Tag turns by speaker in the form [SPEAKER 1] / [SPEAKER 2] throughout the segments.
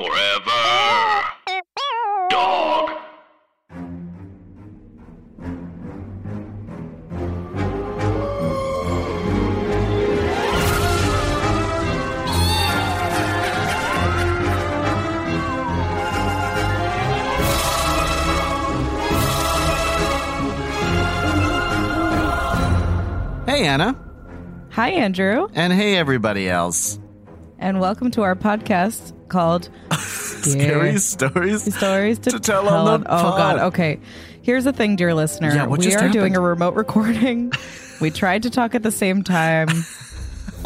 [SPEAKER 1] Forever. Dog.
[SPEAKER 2] Hey, Anna.
[SPEAKER 3] Hi, Andrew,
[SPEAKER 2] And hey, everybody else.
[SPEAKER 3] and welcome to our podcast called
[SPEAKER 2] Scary stories.
[SPEAKER 3] Stories to,
[SPEAKER 2] To tell on the
[SPEAKER 3] Oh
[SPEAKER 2] pod.
[SPEAKER 3] God. Okay. Here's the thing, dear listener.
[SPEAKER 2] Yeah,
[SPEAKER 3] we are doing a remote recording. we tried to talk at the same time.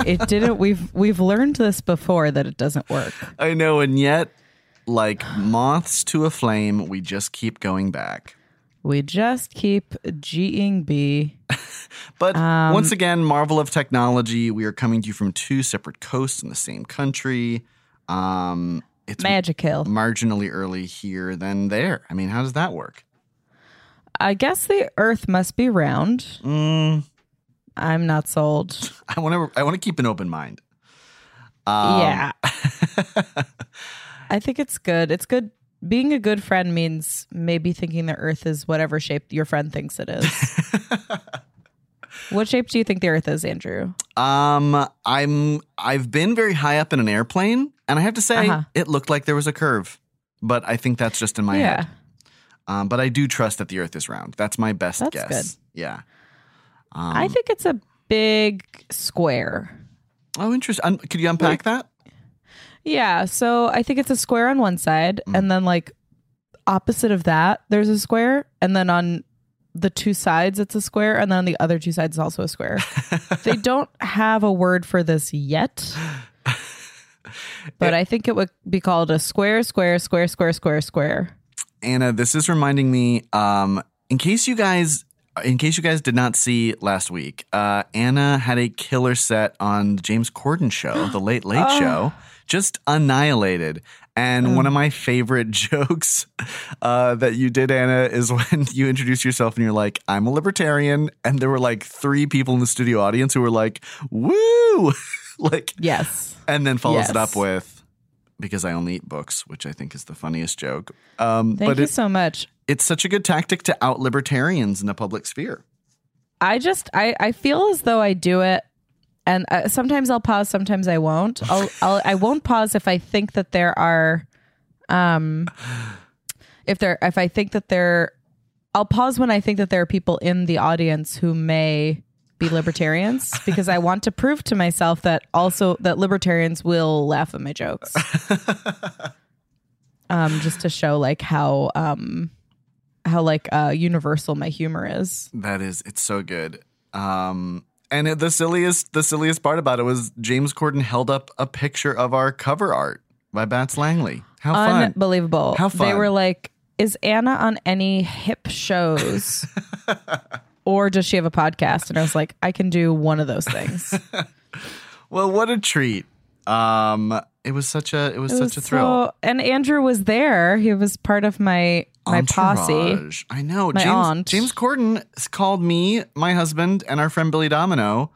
[SPEAKER 3] It didn't. We've we've learned this before that it doesn't work.
[SPEAKER 2] I know, and yet, like moths to a flame, we just keep going back.
[SPEAKER 3] We just keep G'ing B.
[SPEAKER 2] But
[SPEAKER 3] Um,
[SPEAKER 2] once again, marvel of technology, we are coming to you from two separate coasts in the same country. Um, it's
[SPEAKER 3] Magic Hill.
[SPEAKER 2] marginally early here than there. I mean, how does that work?
[SPEAKER 3] I guess the Earth must be round.
[SPEAKER 2] Mm,
[SPEAKER 3] I'm not sold.
[SPEAKER 2] I want to. I want to keep an open mind. Um,
[SPEAKER 3] yeah. I think it's good. It's good. Being a good friend means maybe thinking the earth is whatever shape your friend thinks it is. what shape do you think the earth is, Andrew?
[SPEAKER 2] Um, I'm I've been very high up in an airplane, and I have to say
[SPEAKER 3] Uh-huh.
[SPEAKER 2] it looked like there was a curve, but I think that's just in my
[SPEAKER 3] yeah.
[SPEAKER 2] head. Um, but I do trust that the Earth is round. That's my best
[SPEAKER 3] That's
[SPEAKER 2] guess.
[SPEAKER 3] good.
[SPEAKER 2] Yeah. Um,
[SPEAKER 3] I think it's a big square.
[SPEAKER 2] Oh, interesting. Un- could you unpack that?
[SPEAKER 3] Yeah. So I think it's a square on one side,
[SPEAKER 2] Mm.
[SPEAKER 3] and then like opposite of that, there's a square, and then on the two sides, it's a square, and then on the other two sides, is also a square. they don't have a word for this yet. But I think it would be called a square, square, square, square, square, square.
[SPEAKER 2] Anna, this is reminding me. Um, in case you guys, in case you guys did not see last week, uh, Anna had a killer set on the James Corden show, The Late Late
[SPEAKER 3] Oh.
[SPEAKER 2] Show, just annihilated. And one of my favorite jokes uh, that you did, Anna, is when you introduce yourself and you're like, "I'm a libertarian," and there were like three people in the studio audience who were like, "Woo!" like,
[SPEAKER 3] Yes.
[SPEAKER 2] and then follows it up with. Because I only eat books, which I think is the funniest joke. Um,
[SPEAKER 3] Thank
[SPEAKER 2] but
[SPEAKER 3] you
[SPEAKER 2] it,
[SPEAKER 3] so much.
[SPEAKER 2] it's such a good tactic to out libertarians in the public sphere.
[SPEAKER 3] I just I I feel as though I do it, and uh, sometimes I'll pause, sometimes I won't. I'll, I'll I won't pause if I think that there are, um, if there if I think that there, I'll pause when I think that there are people in the audience who may be libertarians because I want to prove to myself that also that libertarians will laugh at my jokes. um, just to show like how um how like uh universal my humor is.
[SPEAKER 2] That is, it's so good. Um, and it, the silliest, the silliest part about it was James Corden held up a picture of our cover art by Bats Langley. How fun!
[SPEAKER 3] Unbelievable.
[SPEAKER 2] How fun!
[SPEAKER 3] They were like, is Anna on any hip shows? or does she have a podcast? And I was like, I can do one of those things.
[SPEAKER 2] well, what a treat! Um, it was such a, it was
[SPEAKER 3] It
[SPEAKER 2] such
[SPEAKER 3] was
[SPEAKER 2] a thrill.
[SPEAKER 3] so- and Andrew was there. He was part of my my posse.
[SPEAKER 2] Entourage. I know.
[SPEAKER 3] My
[SPEAKER 2] James,
[SPEAKER 3] aunt.
[SPEAKER 2] James Corden called me, my husband, and our friend Billy Domino,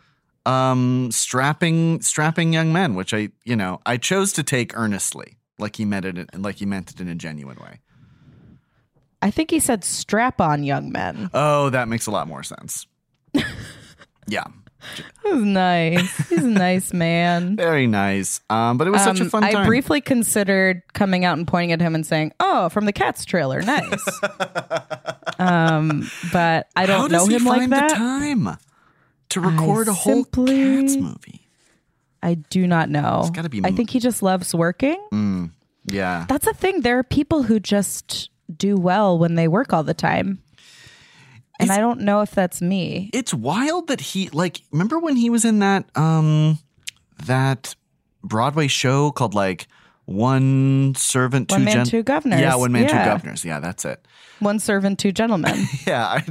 [SPEAKER 2] um, strapping, strapping young men, which I, you know, I chose to take earnestly, like he meant it, like he meant it in a genuine way.
[SPEAKER 3] I think he said strap on young men.
[SPEAKER 2] Oh, that makes a lot more sense. yeah,
[SPEAKER 3] was nice. He's a nice man.
[SPEAKER 2] very nice. Um, but it was such a
[SPEAKER 3] Um,
[SPEAKER 2] fun
[SPEAKER 3] I
[SPEAKER 2] time.
[SPEAKER 3] briefly considered coming out and pointing at him and saying, "Oh, from the Cats trailer, nice." um, but I don't
[SPEAKER 2] How
[SPEAKER 3] know him like
[SPEAKER 2] find
[SPEAKER 3] that.
[SPEAKER 2] the time to record a whole
[SPEAKER 3] simply-
[SPEAKER 2] Cats movie?
[SPEAKER 3] I do not know.
[SPEAKER 2] It's gotta be
[SPEAKER 3] I think he just loves working.
[SPEAKER 2] Yeah,
[SPEAKER 3] That's a thing. There are people who just do well when they work all the time. And I don't know if that's me.
[SPEAKER 2] it's wild that he like. Remember when he was in that um that Broadway show called like One Servant,
[SPEAKER 3] One
[SPEAKER 2] Two
[SPEAKER 3] Man,
[SPEAKER 2] Gen-
[SPEAKER 3] Two Governors.
[SPEAKER 2] Yeah, One Man, Two
[SPEAKER 3] Yeah.
[SPEAKER 2] Governors. Yeah, that's it.
[SPEAKER 3] One servant, two gentlemen.
[SPEAKER 2] Yeah, I,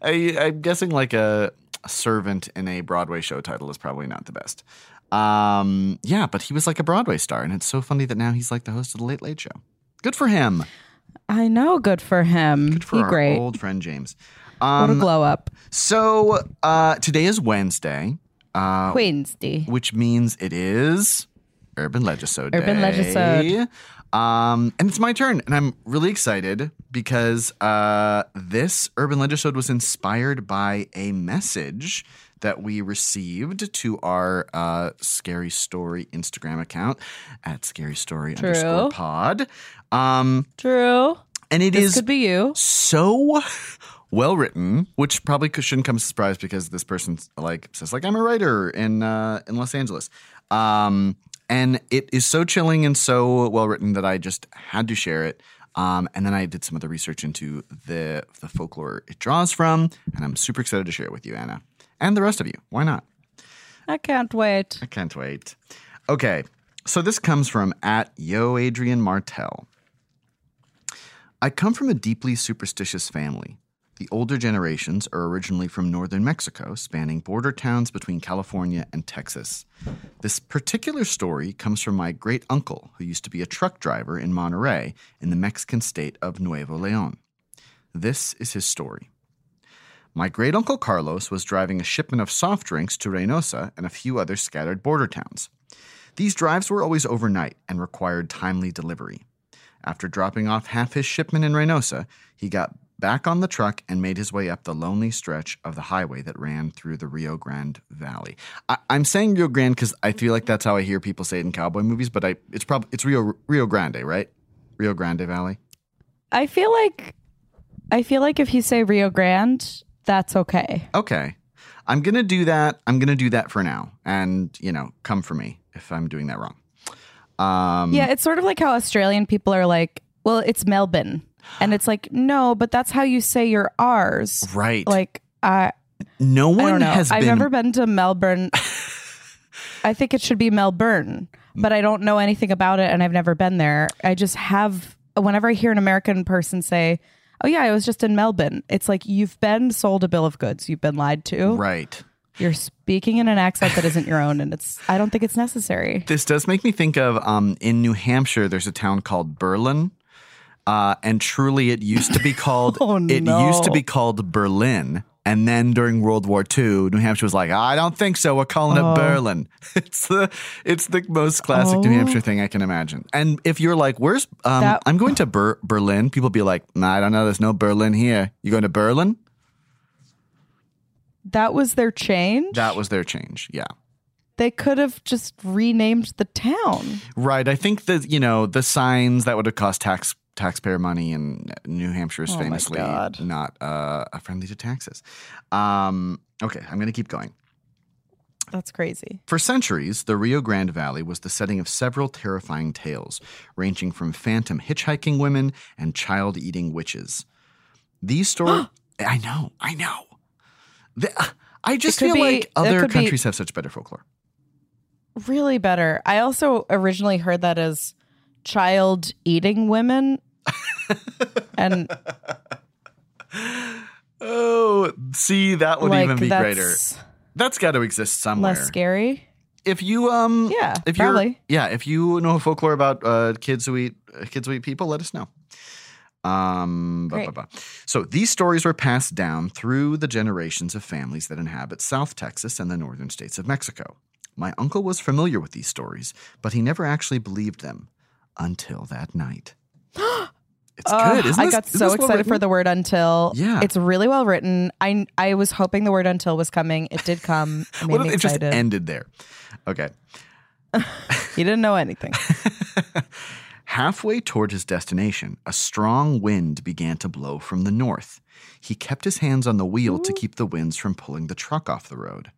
[SPEAKER 2] I, I'm guessing like a servant in a Broadway show title is probably not the best. Um, yeah, but he was like a Broadway star, and it's so funny that now he's like the host of the Late Late Show. Good for him.
[SPEAKER 3] I know. Good for him.
[SPEAKER 2] Good for
[SPEAKER 3] he
[SPEAKER 2] our
[SPEAKER 3] great.
[SPEAKER 2] old friend James.
[SPEAKER 3] what a
[SPEAKER 2] Um,
[SPEAKER 3] glow up.
[SPEAKER 2] so uh, today is Wednesday, uh,
[SPEAKER 3] Wednesday.
[SPEAKER 2] which means it is Urban Legisode.
[SPEAKER 3] Urban. Legisode.
[SPEAKER 2] Um, and it's my turn, and I'm really excited because uh, this Urban Legisode was inspired by a message that we received to our uh, Scary Story Instagram account at Scary Story
[SPEAKER 3] True.
[SPEAKER 2] underscore pod. Um,
[SPEAKER 3] True.
[SPEAKER 2] and it
[SPEAKER 3] This
[SPEAKER 2] is
[SPEAKER 3] could be you.
[SPEAKER 2] so well written, which probably shouldn't come as a surprise because this person like says like I'm a writer in uh, in Los Angeles, um, and it is so chilling and so well written that I just had to share it. Um, and then I did some other research into the the folklore it draws from, and I'm super excited to share it with you, Anna, and the rest of you. Why not?
[SPEAKER 3] I can't wait.
[SPEAKER 2] I can't wait. Okay, so this comes from at Yo Adrian Martel. I come from a deeply superstitious family. The older generations are originally from northern Mexico, spanning border towns between California and Texas. This particular story comes from my great uncle, who used to be a truck driver in Monterrey in the Mexican state of Nuevo Leon. This is his story. My great uncle Carlos was driving a shipment of soft drinks to Reynosa and a few other scattered border towns. These drives were always overnight and required timely delivery. After dropping off half his shipment in Reynosa, he got back on the truck and made his way up the lonely stretch of the highway that ran through the Rio Grande Valley. I, I'm saying Rio Grande because I feel like that's how I hear people say it in cowboy movies, but I it's probably it's Rio Rio Grande, right? Rio Grande Valley.
[SPEAKER 3] I feel like I feel like if you say Rio Grande, that's okay.
[SPEAKER 2] Okay. I'm going to do that. I'm going to do that for now. And, you know, come for me if I'm doing that wrong. Um,
[SPEAKER 3] Yeah, it's sort of like how Australian people are like, well, it's Melbourne. And it's like, no, but that's how you say your R's.
[SPEAKER 2] Right.
[SPEAKER 3] Like, I,
[SPEAKER 2] no
[SPEAKER 3] I
[SPEAKER 2] one
[SPEAKER 3] know.
[SPEAKER 2] has
[SPEAKER 3] I've
[SPEAKER 2] been.
[SPEAKER 3] never been to Melbourne. I think it should be Melbourne, but I don't know anything about it and I've never been there. I just have, whenever I hear an American person say, oh, yeah, I was just in Melbourne, it's like you've been sold a bill of goods. You've been lied to.
[SPEAKER 2] right.
[SPEAKER 3] You're speaking in an accent that isn't your own. And it's, I don't think it's necessary.
[SPEAKER 2] This does make me think of um, in New Hampshire, there's a town called Berlin. Uh, and truly, it used to be called.
[SPEAKER 3] Oh,
[SPEAKER 2] It
[SPEAKER 3] no.
[SPEAKER 2] used to be called Berlin, and then during World War II, New Hampshire was like, "I don't think so. We're calling it Berlin." It's the it's the most classic New
[SPEAKER 3] Oh.
[SPEAKER 2] Hampshire thing I can imagine. And if you're like, "Where's um,
[SPEAKER 3] That-
[SPEAKER 2] I'm going to Ber- Berlin," people be like, nah, "I don't know. There's no Berlin here. You going to Berlin?"
[SPEAKER 3] That was their change.
[SPEAKER 2] That was their change. Yeah.
[SPEAKER 3] they could have just renamed the town.
[SPEAKER 2] Right. I think that you know the signs that would have cost tax taxpayer money, and New Hampshire is
[SPEAKER 3] Oh
[SPEAKER 2] famously not uh, friendly to taxes. Um, okay, I'm going to keep going.
[SPEAKER 3] That's crazy.
[SPEAKER 2] For centuries, the Rio Grande Valley was the setting of several terrifying tales, ranging from phantom hitchhiking women and child-eating witches. These stories, I know, I know. The- I just feel
[SPEAKER 3] be-
[SPEAKER 2] like other countries have such better folklore.
[SPEAKER 3] Really better. I also originally heard that as child eating women. and
[SPEAKER 2] Oh, see, that would
[SPEAKER 3] like
[SPEAKER 2] even be
[SPEAKER 3] that's
[SPEAKER 2] greater. That's got to exist somewhere.
[SPEAKER 3] less scary.
[SPEAKER 2] if you um
[SPEAKER 3] Yeah,
[SPEAKER 2] if you're yeah if you know folklore about uh kids who eat uh, kids who eat people let us know um blah,
[SPEAKER 3] Great.
[SPEAKER 2] blah, blah. so these stories were passed down through the generations of families that inhabit south texas and the northern states of mexico my uncle was familiar with these stories but he never actually believed them until that night it's
[SPEAKER 3] Ugh,
[SPEAKER 2] good isn't
[SPEAKER 3] I
[SPEAKER 2] this-
[SPEAKER 3] got so
[SPEAKER 2] well
[SPEAKER 3] excited for the word until.
[SPEAKER 2] Yeah.
[SPEAKER 3] It's really well written. I I was hoping the word until was coming. It did come. It made
[SPEAKER 2] what
[SPEAKER 3] me
[SPEAKER 2] if it just ended there okay
[SPEAKER 3] he didn't know anything.
[SPEAKER 2] Halfway toward his destination, a strong wind began to blow from the north. He kept his hands on the wheel to keep the winds from pulling the truck off the road.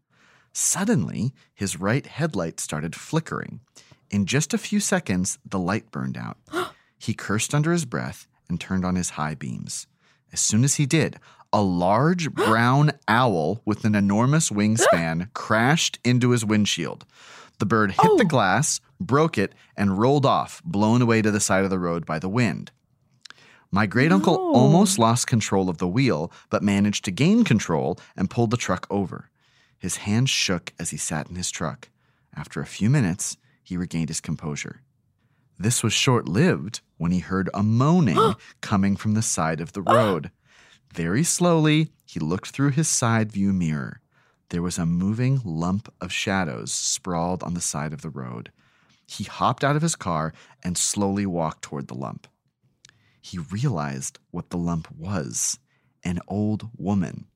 [SPEAKER 2] Suddenly, his right headlight started flickering. In just a few seconds, the light burned out. he cursed under his breath and turned on his high beams. As soon as he did, a large brown owl with an enormous wingspan crashed into his windshield. The bird hit the oh. glass, broke it, and rolled off, blown away to the side of the road by the wind. My great uncle
[SPEAKER 3] No.
[SPEAKER 2] almost lost control of the wheel, but managed to gain control and pulled the truck over. His hands shook as he sat in his truck. After a few minutes, he regained his composure. This was short lived when he heard a moaning coming from the side of the road. Very slowly, he looked through his side view mirror. There was a moving lump of shadows sprawled on the side of the road. He hopped out of his car and slowly walked toward the lump. He realized what the lump was an old woman.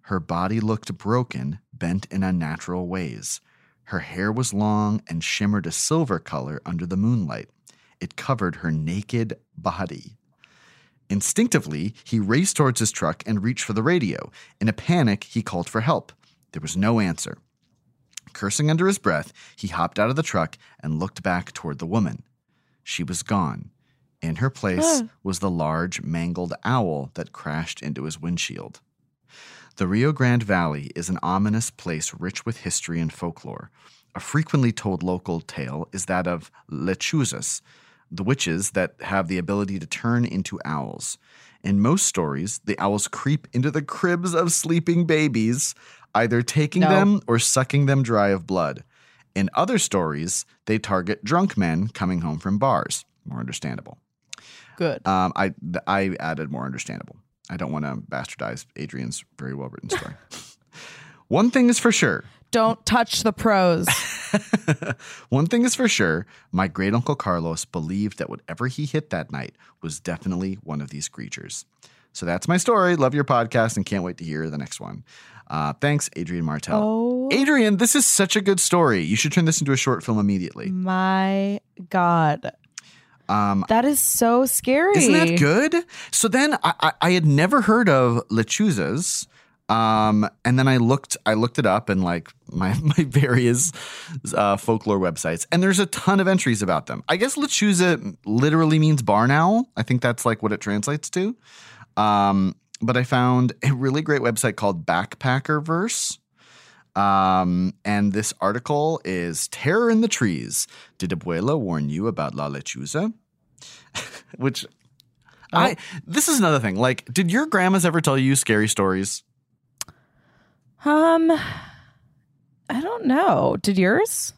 [SPEAKER 2] Her body looked broken, bent in unnatural ways. Her hair was long and shimmered a silver color under the moonlight. It covered her naked body. Instinctively, he raced towards his truck and reached for the radio. In a panic, he called for help. There was no answer. Cursing under his breath, he hopped out of the truck and looked back toward the woman. She was gone. In her place was the large, mangled owl that crashed into his windshield. The Rio Grande Valley is an ominous place rich with history and folklore. A frequently told local tale is that of lechuzas, the witches that have the ability to turn into owls. In most stories, the owls creep into the cribs of sleeping babies, either taking
[SPEAKER 3] No.
[SPEAKER 2] them or sucking them dry of blood. In other stories, they target drunk men coming home from bars. More understandable.
[SPEAKER 3] Good.
[SPEAKER 2] Um, I I added more understandable. I don't want to bastardize Adrian's very well written story. One thing is for sure.
[SPEAKER 3] Don't touch the pros.
[SPEAKER 2] One thing is for sure. My great uncle Carlos believed that whatever he hit that night was definitely one of these creatures. So that's my story. Love your podcast and can't wait to hear the next one. Uh, thanks, Adrian Martel.
[SPEAKER 3] Oh.
[SPEAKER 2] Adrian, this is such a good story. You should turn this into a short film immediately.
[SPEAKER 3] My God.
[SPEAKER 2] Um,
[SPEAKER 3] That is so scary.
[SPEAKER 2] Isn't that good? So then I, I, I had never heard of lechuzas. Um, and then I looked, I looked it up in like my, my various uh, folklore websites, and there's a ton of entries about them. I guess lechuza literally means barn owl. I think that's like what it translates to. Um, but I found a really great website called Backpacker Verse. Um, and this article is Terror in the Trees. Did Abuela warn you about La Lechuza? Which I this is another thing. Like, did your grandmas ever tell you scary stories?
[SPEAKER 3] Um, I don't know. Did yours?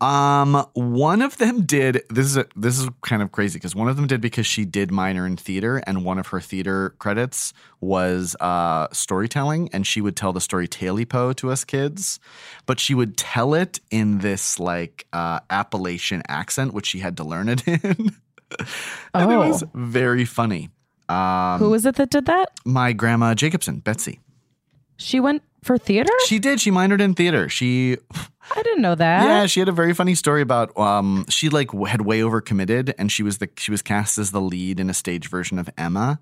[SPEAKER 2] Um, one of them did. This is a, this is kind of crazy because one of them did because she did minor in theater, and one of her theater credits was uh, storytelling, and she would tell the story Tailypo to us kids, but she would tell it in this like uh, Appalachian accent, which she had to learn it in, and it was
[SPEAKER 3] Oh.
[SPEAKER 2] very funny. Um,
[SPEAKER 3] Who was it that did that?
[SPEAKER 2] my grandma Jacobson, Betsy.
[SPEAKER 3] She went for theater?
[SPEAKER 2] She did. She minored in theater. She
[SPEAKER 3] I didn't know that.
[SPEAKER 2] Yeah, she had a very funny story about um she like had way overcommitted and she was the she was cast as the lead in a stage version of Emma.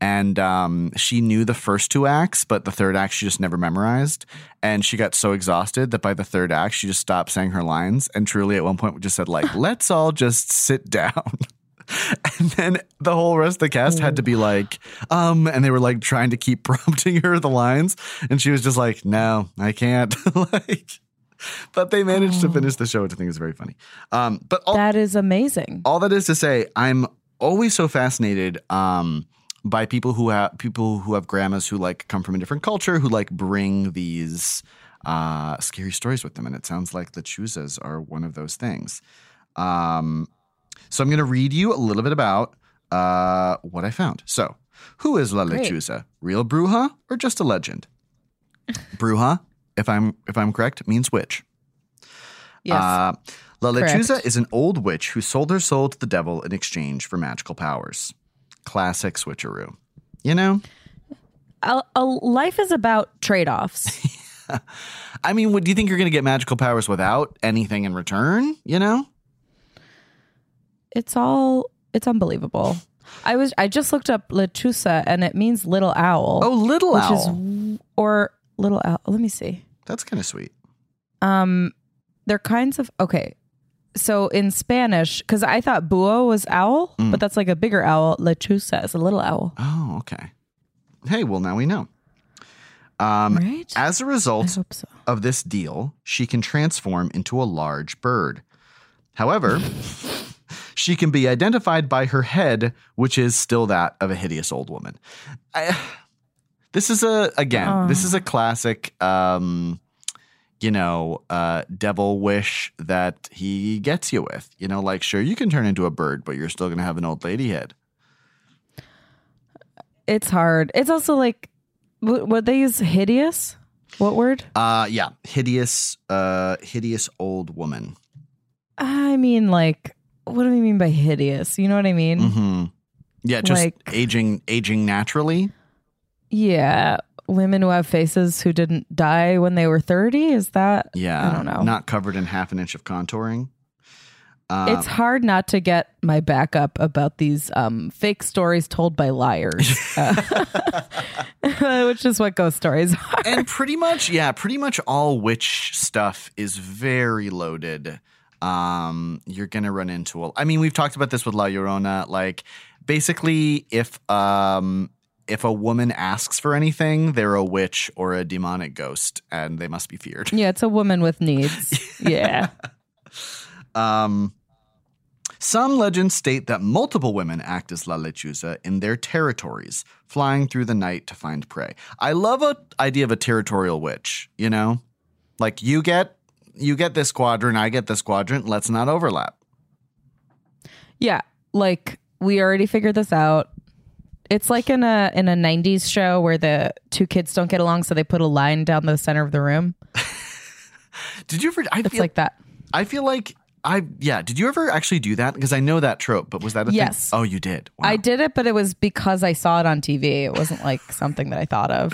[SPEAKER 2] And um, she knew the first two acts, but the third act she just never memorized. And she got so exhausted that by the third act she just stopped saying her lines. And truly, at one point, just said like, "Let's all just sit down." and then the whole rest of the cast had to be like, um, and they were like trying to keep prompting her the lines, and she was just like, "No, I can't." like, but they managed to finish the show, which I think is very funny. Um, but all,
[SPEAKER 3] That is amazing.
[SPEAKER 2] all that is to say, I'm always so fascinated um, by people who have people who have grandmas who like come from a different culture who like bring these uh, scary stories with them, and it sounds like the chuzas are one of those things. Um, so I'm going to read you a little bit about uh, what I found. So, who is La. Lechuza? Real Bruja or just a legend? Bruja, if I'm if I'm correct, means witch.
[SPEAKER 3] Yes.
[SPEAKER 2] Uh, La Lechuza
[SPEAKER 3] Correct.
[SPEAKER 2] is an old witch who sold her soul to the devil in exchange for magical powers. Classic switcheroo. You know?
[SPEAKER 3] a, a life is about trade-offs.
[SPEAKER 2] I mean, what, do you think you're going to get magical powers without anything in return? You know?
[SPEAKER 3] It's all it's unbelievable. I was I just looked up lechuza and it means little owl.
[SPEAKER 2] Oh, little
[SPEAKER 3] which
[SPEAKER 2] owl.
[SPEAKER 3] is or little owl. Let me see.
[SPEAKER 2] That's kind of sweet.
[SPEAKER 3] Um, they're kinds of okay. So in Spanish, because I thought búho was owl,
[SPEAKER 2] Mm.
[SPEAKER 3] but that's like a bigger owl. Lechuza is a little owl,
[SPEAKER 2] Oh, okay. Hey, well, now we know. Um,
[SPEAKER 3] right?
[SPEAKER 2] As a result
[SPEAKER 3] so.
[SPEAKER 2] of this deal, she can transform into a large bird. However, she can be identified by her head, which is still that of a hideous old woman. I, this is a again, this is a classic um you know, uh devil wish that he gets you with. You know, like sure you can turn into a bird, but you're still going to have an old lady head.
[SPEAKER 3] It's hard. It's also like what they use hideous. What word?
[SPEAKER 2] Uh yeah, hideous uh hideous old woman.
[SPEAKER 3] I mean, like, what do we mean by hideous? You know what I mean?
[SPEAKER 2] Mm-hmm. Yeah, just
[SPEAKER 3] Like-
[SPEAKER 2] aging aging naturally.
[SPEAKER 3] Yeah. Women who have faces who didn't die when they were 30. Is that?
[SPEAKER 2] Yeah,
[SPEAKER 3] I don't know.
[SPEAKER 2] Not covered in half an inch of contouring. Um,
[SPEAKER 3] it's hard not to get my back up about these um, fake stories told by liars, uh, which is what ghost stories are.
[SPEAKER 2] and pretty much, yeah, pretty much all witch stuff is very loaded. Um, you're gonna run into. A, I mean, we've talked about this with La Llorona. Like, basically, if um, if a woman asks for anything, they're a witch or a demonic ghost, and they must be feared.
[SPEAKER 3] Yeah, it's a woman with needs. Yeah.
[SPEAKER 2] Um, some legends state that multiple women act as La Lechuza in their territories, flying through the night to find prey. I love a idea of a territorial witch. You know, like you get you get this quadrant, I get this quadrant. Let's not overlap.
[SPEAKER 3] Yeah, like we already figured this out. It's like in a in a 90s show where the two kids don't get along so they put a line down the center of the room.
[SPEAKER 2] Did you ever? I
[SPEAKER 3] It's
[SPEAKER 2] feel
[SPEAKER 3] like that.
[SPEAKER 2] I feel like I yeah. Did you ever actually do that? Because I know that trope, but was that a
[SPEAKER 3] Yes.
[SPEAKER 2] thing? Oh, you did. Wow.
[SPEAKER 3] I did it, but it was because I saw it on TV. It wasn't like something that I thought of.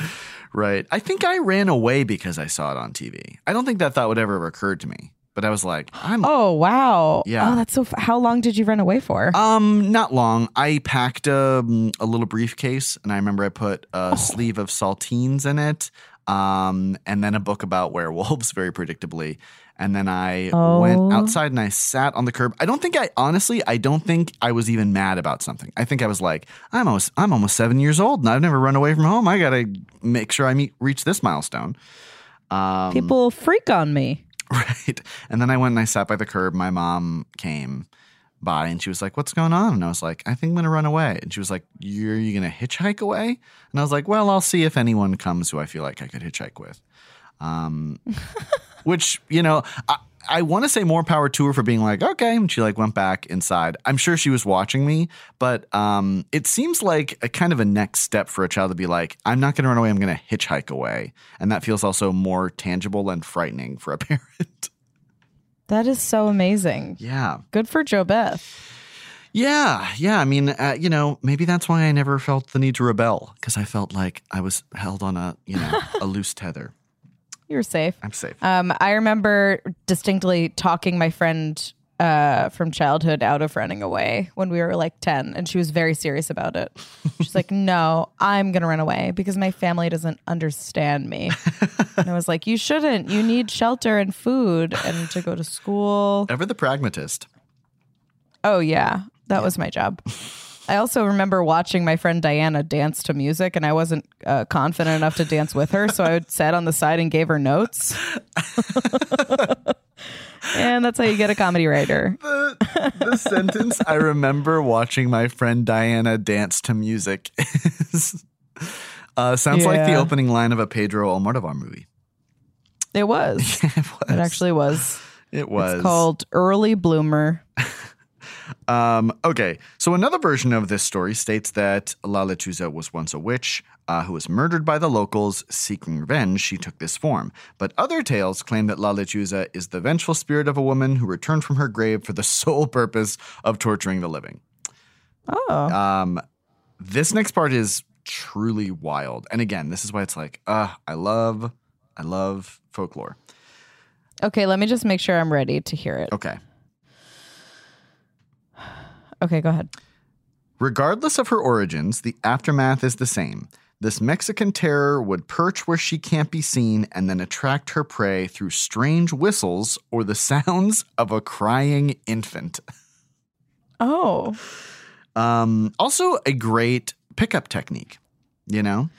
[SPEAKER 2] Right. I think I ran away because I saw it on TV. I don't think that thought would ever have occurred to me. But I was like, I'm
[SPEAKER 3] Oh, wow.
[SPEAKER 2] Yeah.
[SPEAKER 3] Oh, that's so f- how long did you run away for?
[SPEAKER 2] Um, not long. I packed a, a little briefcase, and I remember I put a sleeve of saltines in it, um, and then a book about werewolves, very predictably. And then I
[SPEAKER 3] Oh.
[SPEAKER 2] went outside and I sat on the curb. I don't think I honestly, I don't think I was even mad about something. I think I was like, I'm almost, I'm almost seven years old, and I've never run away from home. I gotta make sure I meet reach this milestone. Um,
[SPEAKER 3] People freak on me.
[SPEAKER 2] Right. And then I went and I sat by the curb. My mom came by and she was like, What's going on? And I was like, I think I'm to run away. And she was like, You're you to hitchhike away? And I was like, Well, I'll see if anyone comes who I feel like I could hitchhike with. Um, which, you know, I, I want to say more power to her for being like, okay. And she like went back inside. I'm sure she was watching me, but um, it seems like a kind of a next step for a child to be like, I'm not going to run away. I'm going to hitchhike away. And that feels also more tangible and frightening for a parent.
[SPEAKER 3] That is so amazing.
[SPEAKER 2] yeah.
[SPEAKER 3] Good for Joe Beth.
[SPEAKER 2] Yeah. Yeah. I mean, uh, you know, maybe that's why I never felt the need to rebel because I felt like I was held on a, you know, a loose tether.
[SPEAKER 3] You're safe.
[SPEAKER 2] I'm safe.
[SPEAKER 3] Um, I remember distinctly talking my friend uh, from childhood out of running away when we were like 10, and she was very serious about it. She's like, No, I'm going to run away because my family doesn't understand me. and I was like, You shouldn't. You need shelter and food and to go to school.
[SPEAKER 2] Ever the pragmatist.
[SPEAKER 3] Oh, yeah. That was my job. I also remember watching my friend Diana dance to music, and I wasn't uh, confident enough to dance with her, so I would sat on the side and gave her notes. and that's how you get a comedy writer.
[SPEAKER 2] the, the sentence I remember watching my friend Diana dance to music is, uh, sounds like the opening line of a Pedro Almodovar movie.
[SPEAKER 3] It was.
[SPEAKER 2] it was.
[SPEAKER 3] It actually was.
[SPEAKER 2] It was
[SPEAKER 3] It's called Early Bloomer.
[SPEAKER 2] Um, okay, so another version of this story states that La Lechuza was once a witch uh, who was murdered by the locals. Seeking revenge, she took this form. But other tales claim that La Lechuza is the vengeful spirit of a woman who returned from her grave for the sole purpose of torturing the living.
[SPEAKER 3] Oh.
[SPEAKER 2] Um, this next part is truly wild, and again, this is why it's like, uh, I love, I love folklore.
[SPEAKER 3] Okay, let me just make sure I'm ready to hear it.
[SPEAKER 2] Okay.
[SPEAKER 3] Okay, go ahead.
[SPEAKER 2] Regardless of her origins, the aftermath is the same. This Mexican terror would perch where she can't be seen and then attract her prey through strange whistles or the sounds of a crying infant.
[SPEAKER 3] Oh.
[SPEAKER 2] Um, also, a great pickup technique. You know,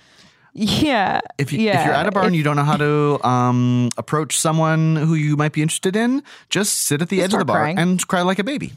[SPEAKER 3] Yeah.
[SPEAKER 2] if you
[SPEAKER 3] yeah.
[SPEAKER 2] if you're at a bar and you don't know how to um, approach someone who you might be interested in, just sit at the edge of the bar
[SPEAKER 3] crying.
[SPEAKER 2] and cry like a baby.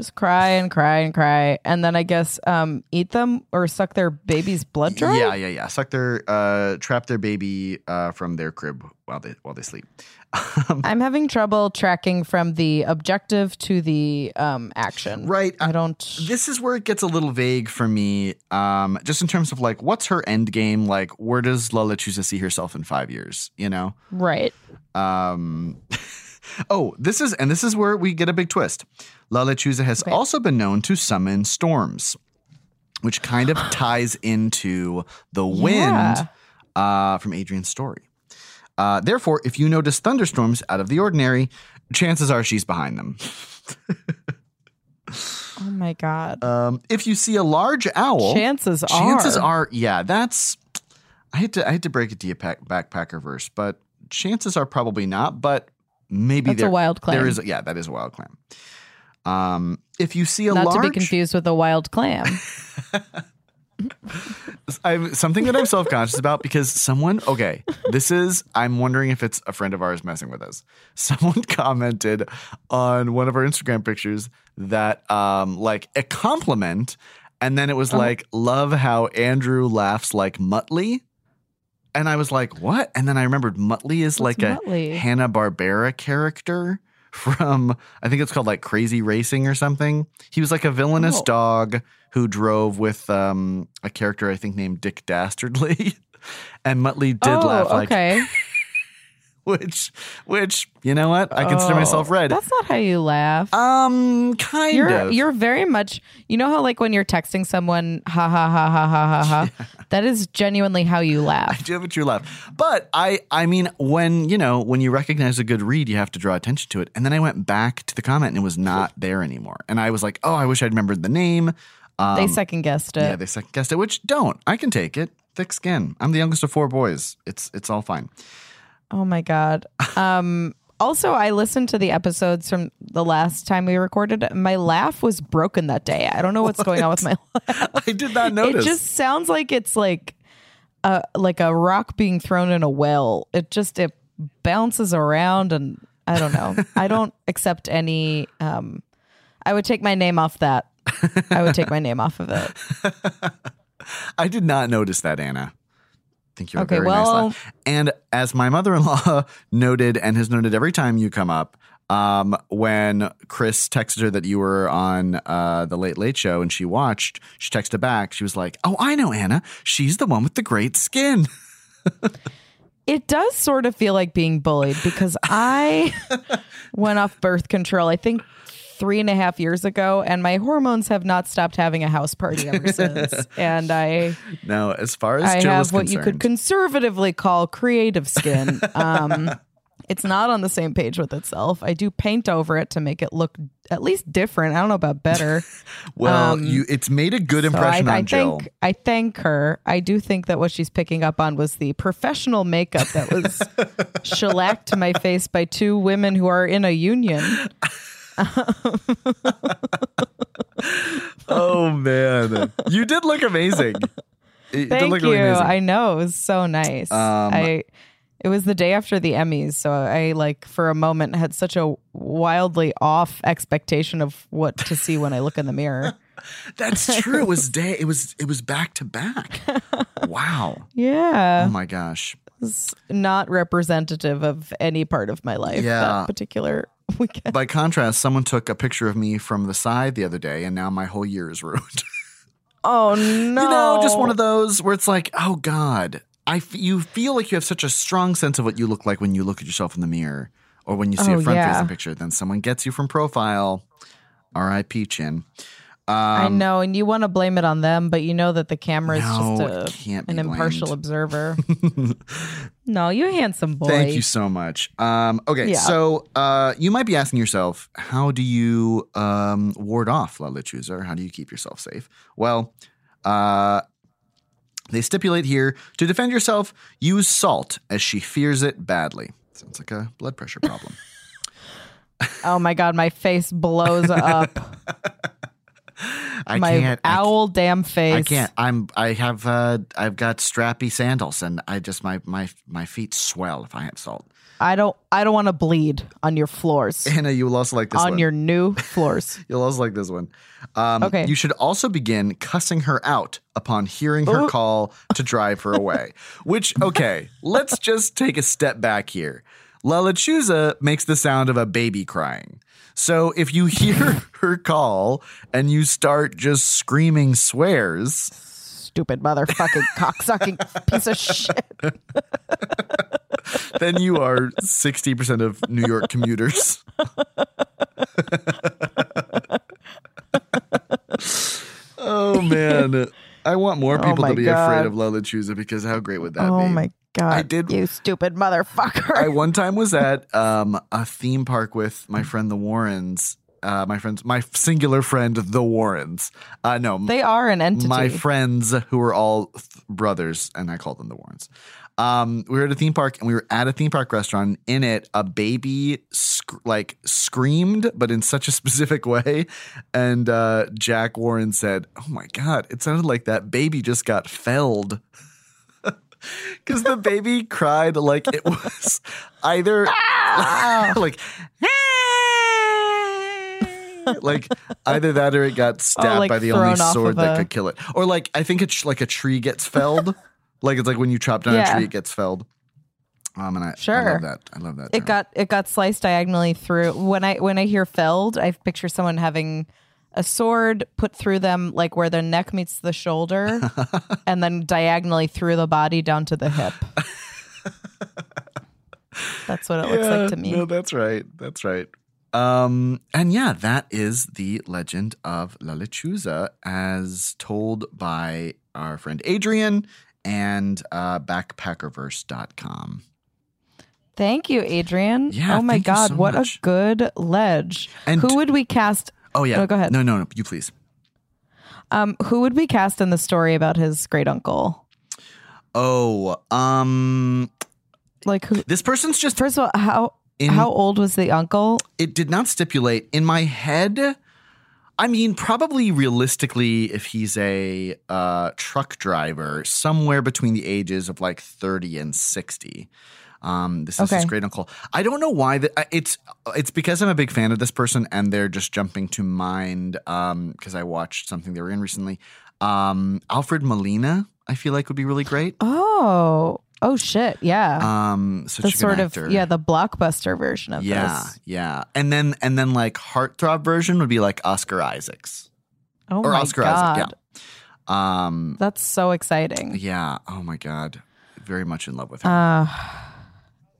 [SPEAKER 3] Just cry and cry and cry and then i guess um eat them or suck their baby's blood dry
[SPEAKER 2] Yeah, yeah, yeah. Suck their uh, trap their baby uh, from their crib while they while they sleep.
[SPEAKER 3] I'm having trouble tracking from the objective to the um action
[SPEAKER 2] Right.
[SPEAKER 3] i don't
[SPEAKER 2] this is where it gets a little vague for me. Um, just in terms of like, what's her end game? Like, where does La Lechuza see herself in five years? You know.
[SPEAKER 3] right
[SPEAKER 2] Um, Oh, this is and this is where we get a big twist. La Lechuza has also been known to summon storms, which kind of ties into the wind
[SPEAKER 3] Yeah.
[SPEAKER 2] uh, from Adrian's story. Uh, therefore, if you notice thunderstorms out of the ordinary, chances are she's behind them.
[SPEAKER 3] Oh my god.
[SPEAKER 2] Um, if you see a large owl,
[SPEAKER 3] chances, are
[SPEAKER 2] chances
[SPEAKER 3] are.
[SPEAKER 2] are, yeah, that's. I had to I had to break it to you, pack, backpacker verse, but chances are probably not. But maybe
[SPEAKER 3] That's a wild claim.
[SPEAKER 2] There is, yeah, that is a wild claim. Um, if you see a
[SPEAKER 3] Not
[SPEAKER 2] large,
[SPEAKER 3] to be confused with a wild clam.
[SPEAKER 2] I'm something that I'm self conscious about because someone, okay, this is, I'm wondering if it's a friend of ours messing with us. Someone commented on one of our Instagram pictures that, um, like a compliment, and then it was like, love how Andrew laughs like Muttley. And I was like, what? And then I remembered Muttley is
[SPEAKER 3] What's
[SPEAKER 2] like a Hanna Barbera character from, I think it's called like Crazy Racing or something. He was like a villainous
[SPEAKER 3] Oh.
[SPEAKER 2] dog who drove with um, a character I think named Dick Dastardly. and Muttley did
[SPEAKER 3] oh,
[SPEAKER 2] laugh like,
[SPEAKER 3] okay.
[SPEAKER 2] which, which, you know what? I consider myself
[SPEAKER 3] Oh,
[SPEAKER 2] red.
[SPEAKER 3] That's not how you laugh.
[SPEAKER 2] Um, kind
[SPEAKER 3] you're
[SPEAKER 2] of.
[SPEAKER 3] you're very much you know how like when you're texting someone ha ha ha ha ha ha ha that is genuinely how you laugh.
[SPEAKER 2] I do have a true laugh. But I I mean when, you know, when you recognize a good read, you have to draw attention to it. And then I went back to the comment and it was not there anymore. And I was like, "Oh, I wish I'd remembered the name." Um,
[SPEAKER 3] they second guessed it
[SPEAKER 2] Yeah, they second guessed it, which don't. I can take it. Thick skin. I'm the youngest of four boys. It's it's all fine.
[SPEAKER 3] Oh my god. Um also i listened to the episodes from the last time we recorded. My laugh was broken that day. I don't know what's going on with my laugh.
[SPEAKER 2] I did not notice.
[SPEAKER 3] it just sounds like it's like a like a rock being thrown in a well. It just it bounces around and i don't know. I don't accept any um i would take my name off that. I would take my name off of it.
[SPEAKER 2] I did not notice that, Anna. Think you're
[SPEAKER 3] Okay,
[SPEAKER 2] very nice
[SPEAKER 3] well-
[SPEAKER 2] laugh. And as my mother-in-law noted and has noted every time you come up, um, when Chris texted her that you were on uh, the Late Late Show and she watched, she texted back. She was like, "Oh, I know Anna. She's the one with the great skin."
[SPEAKER 3] it does sort of feel like being bullied because i went off birth control i think three and a half years ago and my hormones have not stopped having a house party ever since and i
[SPEAKER 2] now, as far as
[SPEAKER 3] I
[SPEAKER 2] Jill
[SPEAKER 3] have what you could conservatively call creative skin. Um, it's not on the same page with itself. I do paint over it to make it look at least different. I don't know about better.
[SPEAKER 2] well,
[SPEAKER 3] um,
[SPEAKER 2] you it's made a good
[SPEAKER 3] So
[SPEAKER 2] impression
[SPEAKER 3] I,
[SPEAKER 2] on
[SPEAKER 3] I
[SPEAKER 2] Jill.
[SPEAKER 3] thank I thank her. I do think that what she's picking up on was the professional makeup that was shellacked to my face by two women who are in a union.
[SPEAKER 2] oh man, you did look amazing.
[SPEAKER 3] Thank
[SPEAKER 2] look
[SPEAKER 3] you.
[SPEAKER 2] really amazing.
[SPEAKER 3] I know it was so nice.
[SPEAKER 2] Um,
[SPEAKER 3] I it was the day after the Emmys, so I like for a moment had such a wildly off expectation of what to see when I look in the mirror.
[SPEAKER 2] That's true. It was day. It was it was back to back. Wow.
[SPEAKER 3] Yeah,
[SPEAKER 2] Oh my gosh.
[SPEAKER 3] it's not representative of any part of my life.
[SPEAKER 2] Yeah.
[SPEAKER 3] that particular weekend.
[SPEAKER 2] By contrast, someone took a picture of me from the side the other day, and now my whole year is ruined.
[SPEAKER 3] Oh no!
[SPEAKER 2] you know, just one of those where it's like, oh God, I f- you feel like you have such a strong sense of what you look like when you look at yourself in the mirror, or when you see
[SPEAKER 3] Oh,
[SPEAKER 2] a front
[SPEAKER 3] yeah.
[SPEAKER 2] facing picture. Then someone gets you from profile. R.I.P. Chin. Um,
[SPEAKER 3] I know, and you want to blame it on them, but you know that the camera is
[SPEAKER 2] No,
[SPEAKER 3] just a,
[SPEAKER 2] be
[SPEAKER 3] an impartial
[SPEAKER 2] blamed.
[SPEAKER 3] observer. no, you handsome boy.
[SPEAKER 2] Thank you so much. Um, okay,
[SPEAKER 3] Yeah.
[SPEAKER 2] so uh, you might be asking yourself, how do you um, ward off La Lechuza? How do you keep yourself safe? Well, uh, they stipulate here to defend yourself, use salt as she fears it badly. Sounds like a blood pressure problem.
[SPEAKER 3] Oh my god, my face blows up.
[SPEAKER 2] I
[SPEAKER 3] my
[SPEAKER 2] can't. I
[SPEAKER 3] owl damn face.
[SPEAKER 2] I can't. I'm. I have. Uh, I've got strappy sandals, and I just my my my feet swell if I have salt.
[SPEAKER 3] I don't. I don't want to bleed on your floors.
[SPEAKER 2] Anna, you will also like this
[SPEAKER 3] on
[SPEAKER 2] one.
[SPEAKER 3] your new floors.
[SPEAKER 2] You'll also like this one. Um,
[SPEAKER 3] Okay.
[SPEAKER 2] You should also begin cussing her out upon hearing her
[SPEAKER 3] Ooh.
[SPEAKER 2] call to drive her away. Which, okay, let's just take a step back here. La Lechuza makes the sound of a baby crying. So if you hear her call and you start just screaming swears,
[SPEAKER 3] Stupid motherfucking cocksucking piece of shit.
[SPEAKER 2] then you are 60% of New York commuters. oh man. I want more
[SPEAKER 3] Oh
[SPEAKER 2] people
[SPEAKER 3] my
[SPEAKER 2] to be
[SPEAKER 3] God.
[SPEAKER 2] afraid of La Lechuza because how great would that
[SPEAKER 3] oh
[SPEAKER 2] be?
[SPEAKER 3] Oh my god!
[SPEAKER 2] I did-
[SPEAKER 3] You stupid motherfucker.
[SPEAKER 2] I one time was at um, a theme park with my friend the Warrens. Uh, my friends, my singular friend the Warrens. Uh, no,
[SPEAKER 3] they are an entity.
[SPEAKER 2] my friends who were all th- brothers, and I called them the Warrens. Um, we were at a theme park, and we were at a theme park restaurant. In it, a baby sc- like screamed, but in such a specific way. And uh, Jack Warren said, "Oh my god, it sounded like that baby just got felled." Because the baby cried like it was either like like either that or it got stabbed
[SPEAKER 3] Oh, like
[SPEAKER 2] by the only sword that
[SPEAKER 3] a-
[SPEAKER 2] could kill it, or like I think it's like a tree gets felled, like it's like when you chop down a tree, it gets felled. Um, and I, I love that. I love that.
[SPEAKER 3] it
[SPEAKER 2] term.
[SPEAKER 3] got it got sliced diagonally through. When I when I hear felled, I picture someone having a sword put through them, like where their neck meets the shoulder, and then diagonally through the body down to the hip. That's what it looks like to me.
[SPEAKER 2] No, that's right. That's right. Um, and yeah, that is the legend of La Lechuza as told by our friend Adrian and uh, backpackerverse.com.
[SPEAKER 3] Thank you, Adrian.
[SPEAKER 2] Yeah,
[SPEAKER 3] oh my God,
[SPEAKER 2] so
[SPEAKER 3] what
[SPEAKER 2] much.
[SPEAKER 3] a good ledge.
[SPEAKER 2] And-
[SPEAKER 3] who would we cast?
[SPEAKER 2] Oh, yeah.
[SPEAKER 3] Oh, go ahead.
[SPEAKER 2] No, no, no. You please.
[SPEAKER 3] Um, who would we cast in the story about his great uncle?
[SPEAKER 2] Oh, um,
[SPEAKER 3] Like who?
[SPEAKER 2] this person's just
[SPEAKER 3] First of all, how
[SPEAKER 2] In-
[SPEAKER 3] how old was the uncle?
[SPEAKER 2] it did not stipulate in my head. I mean, probably realistically, if he's a uh, truck driver, somewhere between the ages of like thirty and sixty. Um, this is his great uncle. I don't know why that it's it's because I'm a big fan of this person, and they're just jumping to mind because I watched something they were in recently. Um, Alfred Molina, I feel like would be really great.
[SPEAKER 3] Oh, oh shit, yeah.
[SPEAKER 2] Um, such
[SPEAKER 3] the sort
[SPEAKER 2] actor.
[SPEAKER 3] of yeah, the blockbuster version of
[SPEAKER 2] Yeah,
[SPEAKER 3] this.
[SPEAKER 2] yeah. And then and then like heartthrob version would be like Oscar Isaacs.
[SPEAKER 3] Oh
[SPEAKER 2] or
[SPEAKER 3] my
[SPEAKER 2] Oscar
[SPEAKER 3] god,
[SPEAKER 2] Isaac, yeah. Um
[SPEAKER 3] that's so exciting.
[SPEAKER 2] yeah, oh my god. Very much in love with her.
[SPEAKER 3] Uh,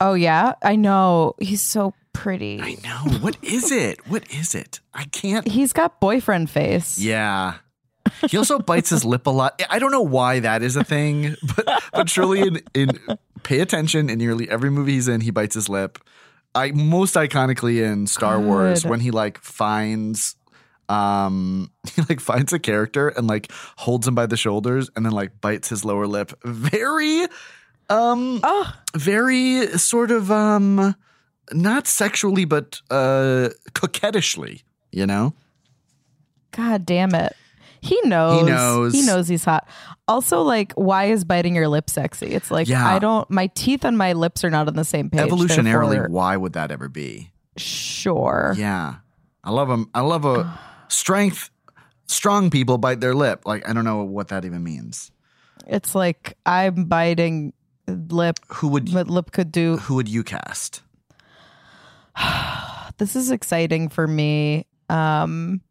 [SPEAKER 3] oh yeah, I know. He's so pretty.
[SPEAKER 2] I know. What is it? What is it? I can't
[SPEAKER 3] He's got boyfriend face.
[SPEAKER 2] Yeah. He also bites his lip a lot. I don't know why that is a thing, but but surely in, in pay attention in nearly every movie he's in, he bites his lip. I most iconically in Star Wars when he like finds um he like finds a character and like holds him by the shoulders and then like bites his lower lip. Very um
[SPEAKER 3] Oh,
[SPEAKER 2] very sort of um not sexually but uh coquettishly, you know?
[SPEAKER 3] god damn it. He knows.
[SPEAKER 2] He knows.
[SPEAKER 3] He knows he's hot. Also, like, why is biting your lip sexy? It's like
[SPEAKER 2] Yeah.
[SPEAKER 3] I don't. My teeth and my lips are not on the same page.
[SPEAKER 2] Evolutionarily,
[SPEAKER 3] therefore-
[SPEAKER 2] why would that ever be?
[SPEAKER 3] sure.
[SPEAKER 2] Yeah. I love them. I love a strength, strong people bite their lip. Like, I don't know what that even means.
[SPEAKER 3] It's like I'm biting lip.
[SPEAKER 2] Who would,
[SPEAKER 3] What lip could do.
[SPEAKER 2] who would you cast?
[SPEAKER 3] This is exciting for me. Um,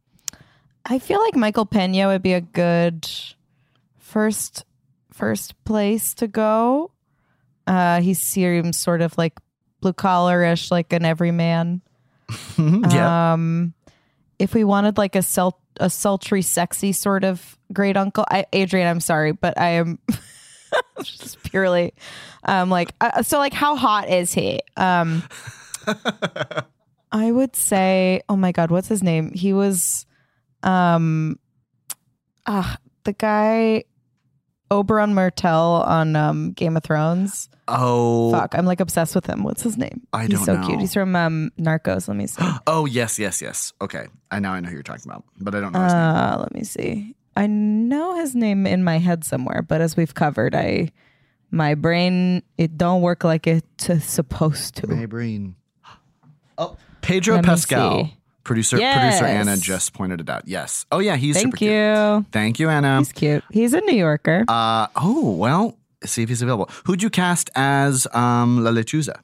[SPEAKER 3] I feel like Michael Pena would be a good first first place to go. Uh, he seems sort of like blue collarish, like an everyman.
[SPEAKER 2] yeah.
[SPEAKER 3] Um, if we wanted like a sul- a sultry, sexy sort of great uncle, I, Adrian, I'm sorry, but I am just purely um like uh, so like how hot is he? Um, I would say, oh my god, what's his name? He was, um, ah, the guy. Oberyn Martell on um, Game of Thrones.
[SPEAKER 2] oh,
[SPEAKER 3] Fuck, I'm like obsessed with him. What's his name?
[SPEAKER 2] I
[SPEAKER 3] He's
[SPEAKER 2] don't
[SPEAKER 3] so
[SPEAKER 2] know.
[SPEAKER 3] cute. He's from um, Narcos. Let me see.
[SPEAKER 2] oh, yes, yes, yes. Okay. I now I know who you're talking about, but I don't know his name.
[SPEAKER 3] Uh, let me see. I know his name in my head somewhere, but as we've covered, I my brain it don't work like it's supposed to.
[SPEAKER 2] My brain. Oh, Pedro
[SPEAKER 3] Let me
[SPEAKER 2] Pascal. Producer, producer Anna just pointed it out. Yes. Oh, yeah. He's super cute.
[SPEAKER 3] Thank you.
[SPEAKER 2] Thank you, Anna.
[SPEAKER 3] He's cute. He's a New Yorker.
[SPEAKER 2] Uh, oh, well, see if he's available. Who'd you cast as um, La Lechuza?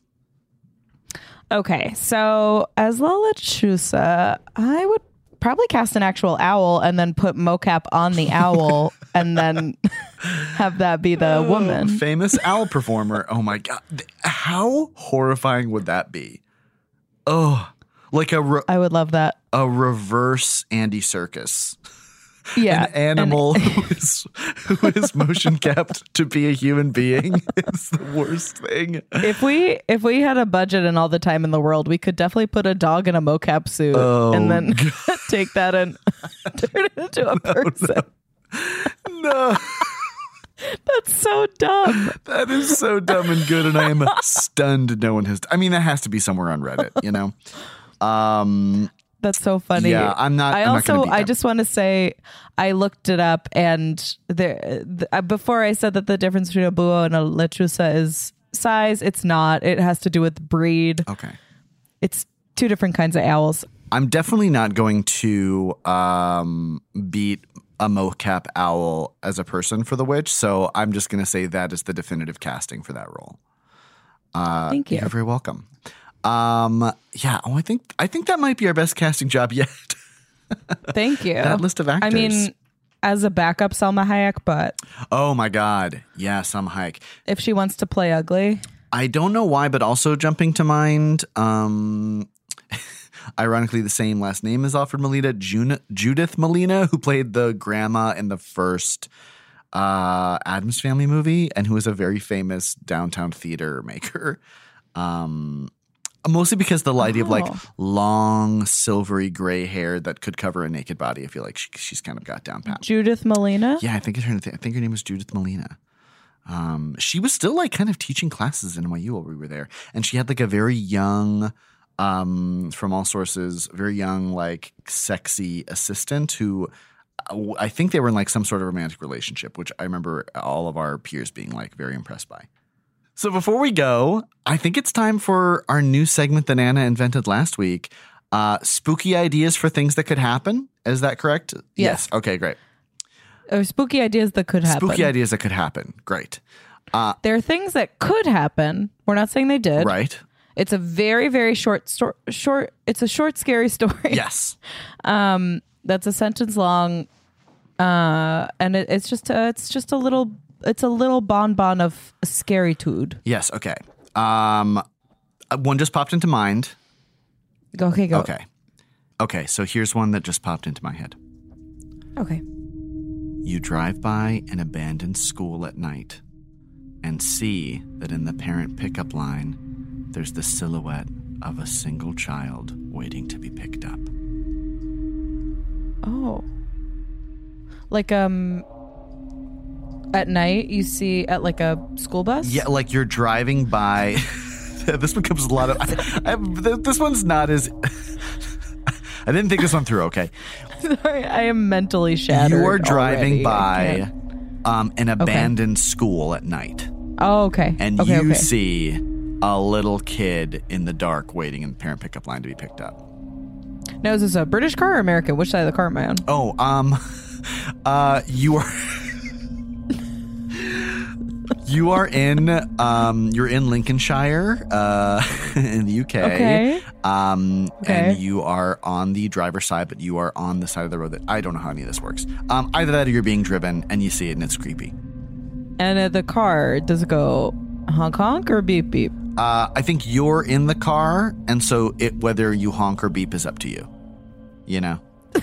[SPEAKER 3] Okay, so as La Lechuza, I would probably cast an actual owl and then put mocap on the owl and then have that be the woman.
[SPEAKER 2] Famous owl performer. Oh my god. How horrifying would that be? Oh, like a re-
[SPEAKER 3] I would love that.
[SPEAKER 2] a reverse Andy Serkis.
[SPEAKER 3] Yeah.
[SPEAKER 2] An animal who is who is motion kept to be a human being is the worst thing.
[SPEAKER 3] if we if we had a budget and all the time in the world, we could definitely put a dog in a mocap suit
[SPEAKER 2] Oh,
[SPEAKER 3] and then take that and turn it into a person.
[SPEAKER 2] No,
[SPEAKER 3] That's so dumb.
[SPEAKER 2] that is so dumb and good, and I am stunned. No one has. I mean, that has to be somewhere on Reddit, you know. Um,
[SPEAKER 3] That's so funny.
[SPEAKER 2] Yeah, I'm not-
[SPEAKER 3] I
[SPEAKER 2] I'm
[SPEAKER 3] also,
[SPEAKER 2] beat
[SPEAKER 3] I just want to say, I looked it up, and there, the, uh, before I said that the difference between a búho and a lechuza is size. It's not. It has to do with breed.
[SPEAKER 2] okay.
[SPEAKER 3] It's two different kinds of owls.
[SPEAKER 2] I'm definitely not going to um, beat a mocap owl as a person for the witch, so I'm just going to say that is the definitive casting for that role. Uh,
[SPEAKER 3] Thank you.
[SPEAKER 2] You're very welcome. Um, yeah. Oh, I think I think that might be our best casting job yet.
[SPEAKER 3] Thank you.
[SPEAKER 2] that list of actors.
[SPEAKER 3] I mean, as a backup, Salma Hayek, but
[SPEAKER 2] oh my god, yeah, Salma Hayek.
[SPEAKER 3] if she wants to play ugly,
[SPEAKER 2] I don't know why, but also jumping to mind. Um, ironically, the same last name as Alfred Molina, Jun- Judith Molina, who played the grandma in the first uh, Addams Family movie, and who was a very famous downtown theater maker. Um, mostly because the idea of like
[SPEAKER 3] Oh.
[SPEAKER 2] long silvery gray hair that could cover a naked body. I feel like she, she's kind of got down pat.
[SPEAKER 3] Judith Molina.
[SPEAKER 2] Yeah, I think her. I think her name was Judith Molina. Um, she was still like kind of teaching classes in NYU while we were there, and she had like a very young, um, from all sources, very young, like sexy assistant who. uh, I think they were in like some sort of romantic relationship, which I remember all of our peers being like very impressed by. So before we go, I think it's time for our new segment that Anna invented last week. Uh, spooky ideas for things that could happen. Is that correct?
[SPEAKER 3] Yes.
[SPEAKER 2] Okay, great.
[SPEAKER 3] Or spooky ideas that could happen.
[SPEAKER 2] Spooky ideas that could happen. Great.
[SPEAKER 3] There are things that could happen. We're not saying they did.
[SPEAKER 2] Right?
[SPEAKER 3] It's a very, very short story. Short. It's a short, scary story.
[SPEAKER 2] Yes.
[SPEAKER 3] um, That's a sentence long, uh, and it, it's just a, it's just a little it's a little bonbon of scarytude.
[SPEAKER 2] Yes. Okay. Um, uh, one just popped into mind.
[SPEAKER 3] Go okay, go.
[SPEAKER 2] Okay. Okay. So here's one that just popped into my head.
[SPEAKER 3] Okay.
[SPEAKER 2] You drive by an abandoned school at night and see that in the parent pickup line, there's the silhouette of a single child waiting to be picked up.
[SPEAKER 3] Oh. Like um at night you see at like a school bus?
[SPEAKER 2] Yeah, like you're driving by. this becomes a lot of. I, I, this one's not as. I didn't think this one through. Okay,
[SPEAKER 3] Sorry, I am mentally shattered.
[SPEAKER 2] you are driving
[SPEAKER 3] already.
[SPEAKER 2] By um, an abandoned school at night,
[SPEAKER 3] Oh, okay.
[SPEAKER 2] and
[SPEAKER 3] okay,
[SPEAKER 2] you
[SPEAKER 3] okay.
[SPEAKER 2] see a little kid in the dark waiting in the parent pickup line to be picked up.
[SPEAKER 3] Now is this a British car or American? Which side of the car am I on?
[SPEAKER 2] Oh, um, uh, you are. You are in um you're in Lincolnshire uh in the UK.
[SPEAKER 3] Okay.
[SPEAKER 2] Um
[SPEAKER 3] Okay.
[SPEAKER 2] and you are on the driver's side but you are on the side of the road that I don't know how any of this works. Um either that or you're being driven and you see it and it's creepy.
[SPEAKER 3] And at the car, does it go honk honk or beep beep?
[SPEAKER 2] Uh I think you're in the car and so it whether you honk or beep is up to you. You know.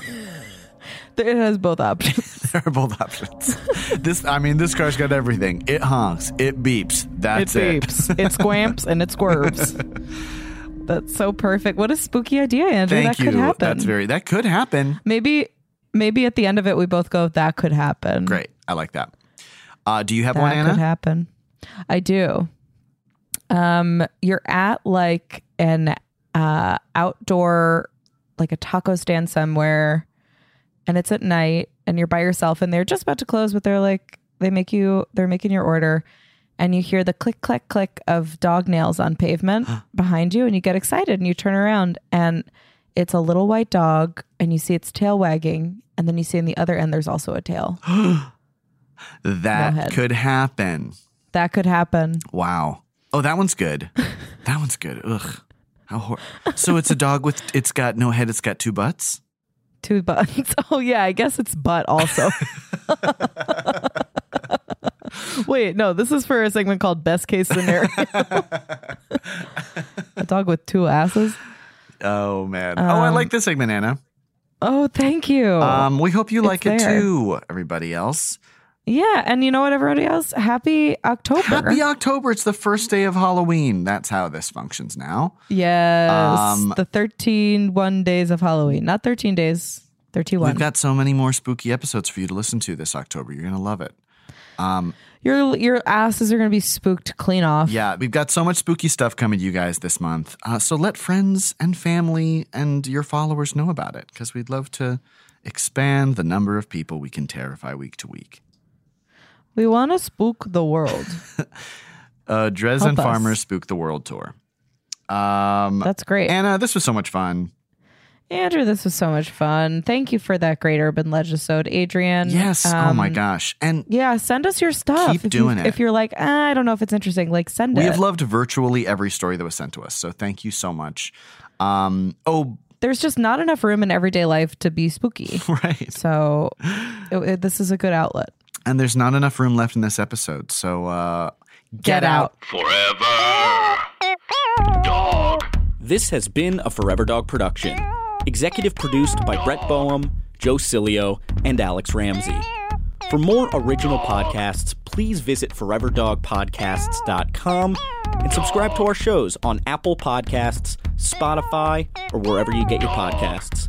[SPEAKER 3] It has both options.
[SPEAKER 2] There are both options. this I mean this car's got everything. It honks, it beeps. That's
[SPEAKER 3] it
[SPEAKER 2] it.
[SPEAKER 3] beeps, it squamps, and it squirms. That's so perfect. What a spooky idea, Andrew.
[SPEAKER 2] Thank
[SPEAKER 3] that
[SPEAKER 2] you.
[SPEAKER 3] could happen.
[SPEAKER 2] That's very that could happen.
[SPEAKER 3] maybe maybe at the end of it we both go, that could happen.
[SPEAKER 2] Great. I like that. Uh, do you have
[SPEAKER 3] That
[SPEAKER 2] one, Anna?
[SPEAKER 3] could happen. I do. Um, you're at like an uh outdoor like a taco stand somewhere and it's at night and you're by yourself and they're just about to close but they're like they make you they're making your order and you hear the click click click of dog nails on pavement behind you and you get excited and you turn around and it's a little white dog and you see its tail wagging and then you see in the other end there's also a tail
[SPEAKER 2] That
[SPEAKER 3] head.
[SPEAKER 2] could happen.
[SPEAKER 3] that could happen
[SPEAKER 2] Wow. Oh, that one's good. that one's good. Ugh. How hor- so it's a dog with it's got no head, it's got two butts.
[SPEAKER 3] Two buttons oh yeah i guess it's butt also Wait, no, this is for a segment called Best Case Scenario. a dog with two asses.
[SPEAKER 2] Oh man. oh, I like this segment, Anna.
[SPEAKER 3] Oh, thank you.
[SPEAKER 2] Um, we hope you like it too, everybody else.
[SPEAKER 3] Yeah, and you know what, everybody else? Happy October.
[SPEAKER 2] Happy October. It's the first day of Halloween. That's how this functions now.
[SPEAKER 3] yes,
[SPEAKER 2] Um,
[SPEAKER 3] the 13 one days of Halloween. Not 13 days, 31.
[SPEAKER 2] We've got so many more spooky episodes for you to listen to this October. You're going to love it.
[SPEAKER 3] your your asses are going to be spooked clean off.
[SPEAKER 2] Yeah, we've got so much spooky stuff coming to you guys this month. Uh, so let friends and family and your followers know about it because we'd love to expand the number of people we can terrify week to week.
[SPEAKER 3] We want to spook the world.
[SPEAKER 2] Uh, Dres
[SPEAKER 3] Help
[SPEAKER 2] and
[SPEAKER 3] us.
[SPEAKER 2] Farmers Spook the World Tour. Um,
[SPEAKER 3] That's great.
[SPEAKER 2] Anna, this was so much fun.
[SPEAKER 3] Andrew, this was so much fun. Thank you for that great urban legisode, Adrian.
[SPEAKER 2] Yes. oh my
[SPEAKER 3] Um,
[SPEAKER 2] gosh. And
[SPEAKER 3] Yeah, send us your stuff.
[SPEAKER 2] Keep
[SPEAKER 3] if
[SPEAKER 2] doing
[SPEAKER 3] you,
[SPEAKER 2] it.
[SPEAKER 3] If you're like, ah, I don't know if it's interesting, like send
[SPEAKER 2] we
[SPEAKER 3] it.
[SPEAKER 2] have loved virtually every story that was sent to us. So thank you so much. Um, oh,
[SPEAKER 3] There's just not enough room in everyday life to be spooky.
[SPEAKER 2] right.
[SPEAKER 3] So it, it- this is a good outlet.
[SPEAKER 2] And there's not enough room left in this episode. So uh, get, out.
[SPEAKER 1] Forever. Dog.
[SPEAKER 4] This has been a Forever Dog production. Executive produced by Brett Boehm, Joe Cilio, and Alex Ramsey. For more original podcasts, please visit foreverdogpodcasts.com and subscribe to our shows on Apple Podcasts, Spotify, or wherever you get your podcasts.